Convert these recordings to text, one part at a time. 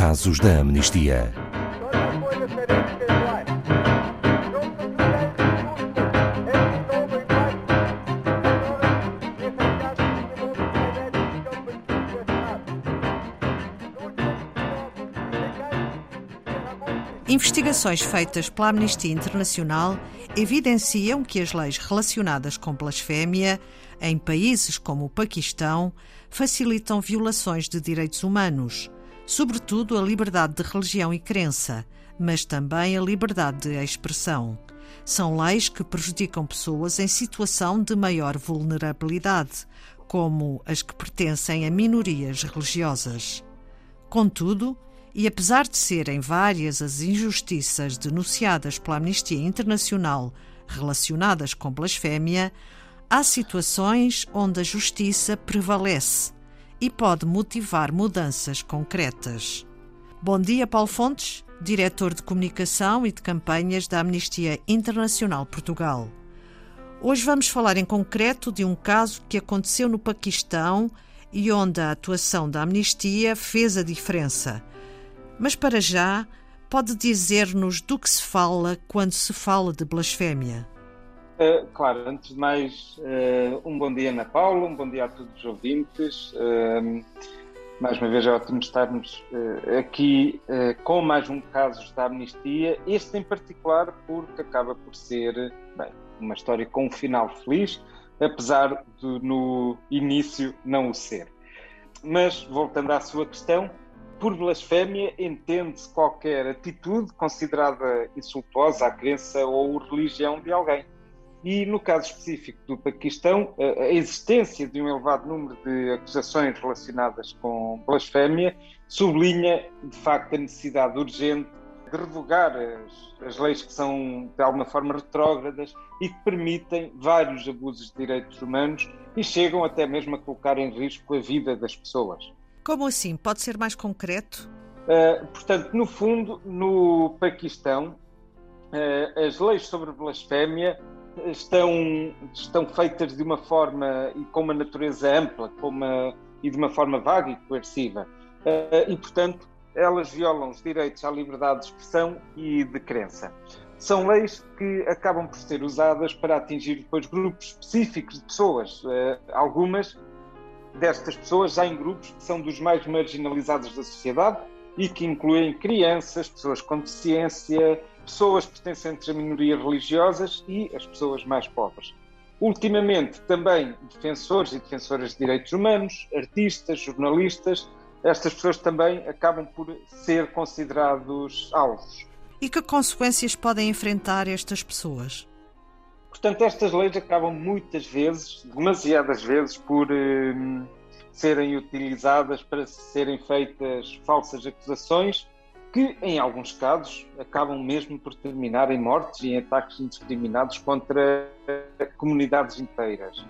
Casos da Amnistia. Investigações feitas pela Amnistia Internacional evidenciam que as leis relacionadas com blasfémia em países como o Paquistão facilitam violações de direitos humanos, sobretudo a liberdade de religião e crença, mas também a liberdade de expressão. São leis que prejudicam pessoas em situação de maior vulnerabilidade, como as que pertencem a minorias religiosas. Contudo, e apesar de serem várias as injustiças denunciadas pela Amnistia Internacional relacionadas com blasfémia, há situações onde a justiça prevalece e pode motivar mudanças concretas. Bom dia, Paulo Fontes, diretor de comunicação e de campanhas da Amnistia Internacional Portugal. Hoje vamos falar em concreto de um caso que aconteceu no Paquistão e onde a atuação da Amnistia fez a diferença mas para já, pode dizer-nos do que se fala quando se fala de blasfémia? Uh, claro, antes de mais, uh, um bom dia, Ana Paula, um bom dia a todos os ouvintes. Uh, mais uma vez é ótimo estarmos aqui com mais um caso da amnistia, este em particular porque acaba por ser bem, uma história com um final feliz, apesar de no início não o ser. Mas, voltando à sua questão, por blasfémia entende-se qualquer atitude considerada insultuosa à crença ou religião de alguém. E no caso específico do Paquistão, a existência de um elevado número de acusações relacionadas com blasfémia sublinha, de facto, a necessidade urgente de revogar as, as leis que são, de alguma forma, retrógradas e que permitem vários abusos de direitos humanos e chegam até mesmo a colocar em risco a vida das pessoas. Como assim? Pode ser mais concreto? Uh, portanto, no fundo, no Paquistão, uh, as leis sobre blasfémia estão, estão feitas de uma forma e com uma natureza ampla uma, e de uma forma vaga e coerciva. Uh, e, portanto, elas violam os direitos à liberdade de expressão e de crença. São leis que acabam por ser usadas para atingir depois grupos específicos de pessoas, algumas destas pessoas já em grupos que são dos mais marginalizados da sociedade e que incluem crianças, pessoas com deficiência, pessoas pertencentes a minorias religiosas e as pessoas mais pobres. Ultimamente, também defensores e defensoras de direitos humanos, artistas, jornalistas, estas pessoas também acabam por ser considerados alvos. E que consequências podem enfrentar estas pessoas? Portanto, estas leis acabam muitas vezes, demasiadas vezes, por eh, serem utilizadas para serem feitas falsas acusações que, em alguns casos, acabam mesmo por terminar em mortes e em ataques indiscriminados contra comunidades inteiras.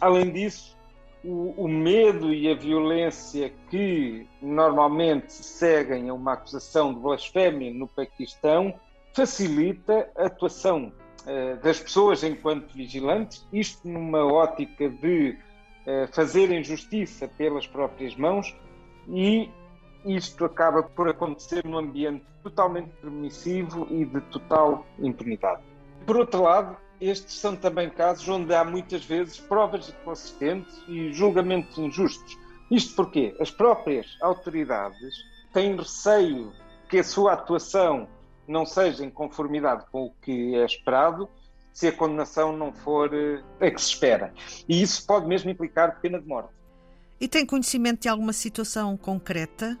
Além disso, o, o, medo e a violência que normalmente seguem a uma acusação de blasfémia no Paquistão facilita a atuação eh, das pessoas enquanto vigilantes, isto numa ótica de uh, fazerem justiça pelas próprias mãos e isto acaba por acontecer num ambiente totalmente permissivo e de total impunidade. Por outro lado, estes são também casos onde há muitas vezes provas inconsistentes e julgamentos injustos. Isto porque as próprias autoridades têm receio que a sua atuação não seja em conformidade com o que é esperado, se a condenação não for eh, a que se espera. E isso pode mesmo implicar pena de morte. E tem conhecimento de alguma situação concreta?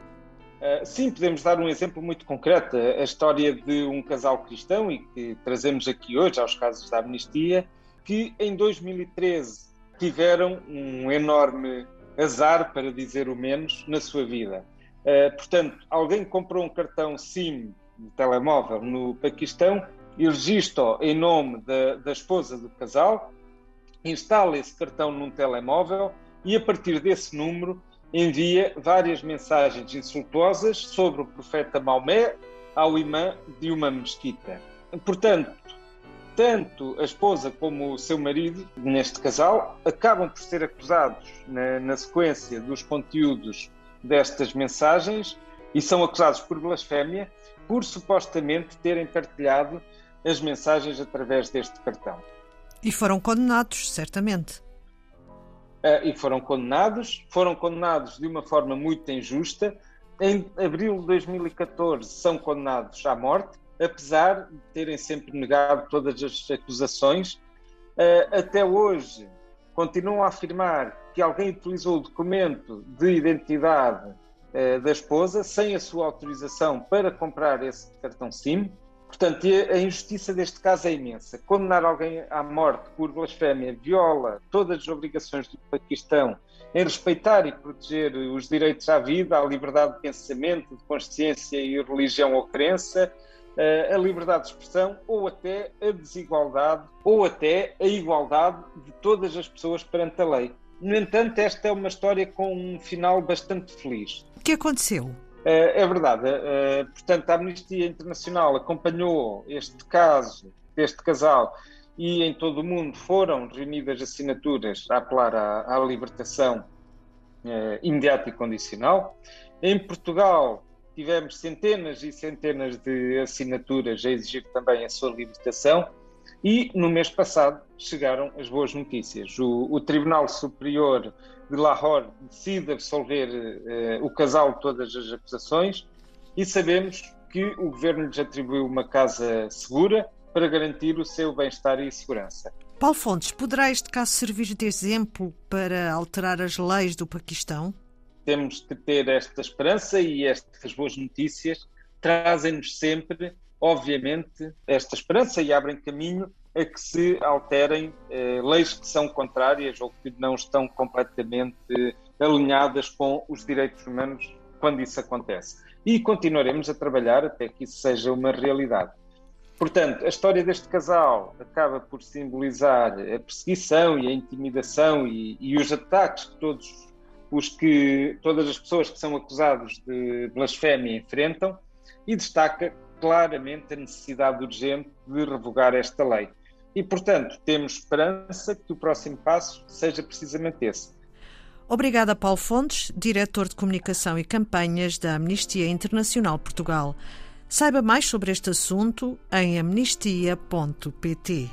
Uh, sim, podemos dar um exemplo muito concreto. A história de um casal cristão, e que trazemos aqui hoje aos casos da amnistia, que em 2013 tiveram um enorme azar, para dizer o menos, na sua vida. Uh, portanto, alguém comprou um cartão SIM de telemóvel no Paquistão e registra em nome da, da esposa do casal, instala esse cartão num telemóvel e a partir desse número envia várias mensagens insultuosas sobre o profeta Maomé ao imã de uma mesquita. Portanto, tanto a esposa como o seu marido, neste casal, acabam por ser acusados na, na sequência dos conteúdos destas mensagens e são acusados por blasfémia por supostamente terem partilhado as mensagens através deste cartão. E foram condenados, certamente. Uh, e foram condenados, foram condenados de uma forma muito injusta. Em abril de 2014 são condenados à morte, apesar de terem sempre negado todas as acusações. Uh, até hoje continuam a afirmar que alguém utilizou o documento de identidade uh, da esposa sem a sua autorização para comprar esse cartão SIM. Portanto, a injustiça deste caso é imensa. Condenar alguém à morte por blasfémia viola todas as obrigações do Paquistão em respeitar e proteger os direitos à vida, à liberdade de pensamento, de consciência e religião ou crença, a liberdade de expressão ou até a desigualdade ou até a igualdade de todas as pessoas perante a lei. No entanto, esta é uma história com um final bastante feliz. O que aconteceu? É, é verdade. É, portanto, a Amnistia Internacional acompanhou este caso deste casal e em todo o mundo foram reunidas assinaturas a apelar à, à libertação é, imediata e condicional. Em Portugal tivemos centenas e centenas de assinaturas a exigir também a sua libertação e no mês passado chegaram as boas notícias. O, o Tribunal Superior de Lahore decide absolver uh, o casal de todas as acusações e sabemos que o governo lhes atribuiu uma casa segura para garantir o seu bem-estar e segurança. Paulo Fontes, poderá este caso servir de exemplo para alterar as leis do Paquistão? Temos de ter esta esperança e estas boas notícias trazem-nos sempre, obviamente, esta esperança e abrem caminho a que se alterem eh, leis que são contrárias ou que não estão completamente alinhadas com os direitos humanos quando isso acontece. E continuaremos a trabalhar até que isso seja uma realidade. Portanto, a história deste casal acaba por simbolizar a perseguição e a intimidação e, e os ataques que todos os que todas as pessoas que são acusados de blasfémia enfrentam e destaca claramente a necessidade urgente de revogar esta lei. E, portanto, temos esperança que o próximo passo seja precisamente esse. Obrigada, Paulo Fontes, diretor de Comunicação e Campanhas da Amnistia Internacional Portugal. Saiba mais sobre este assunto em amnistia.pt.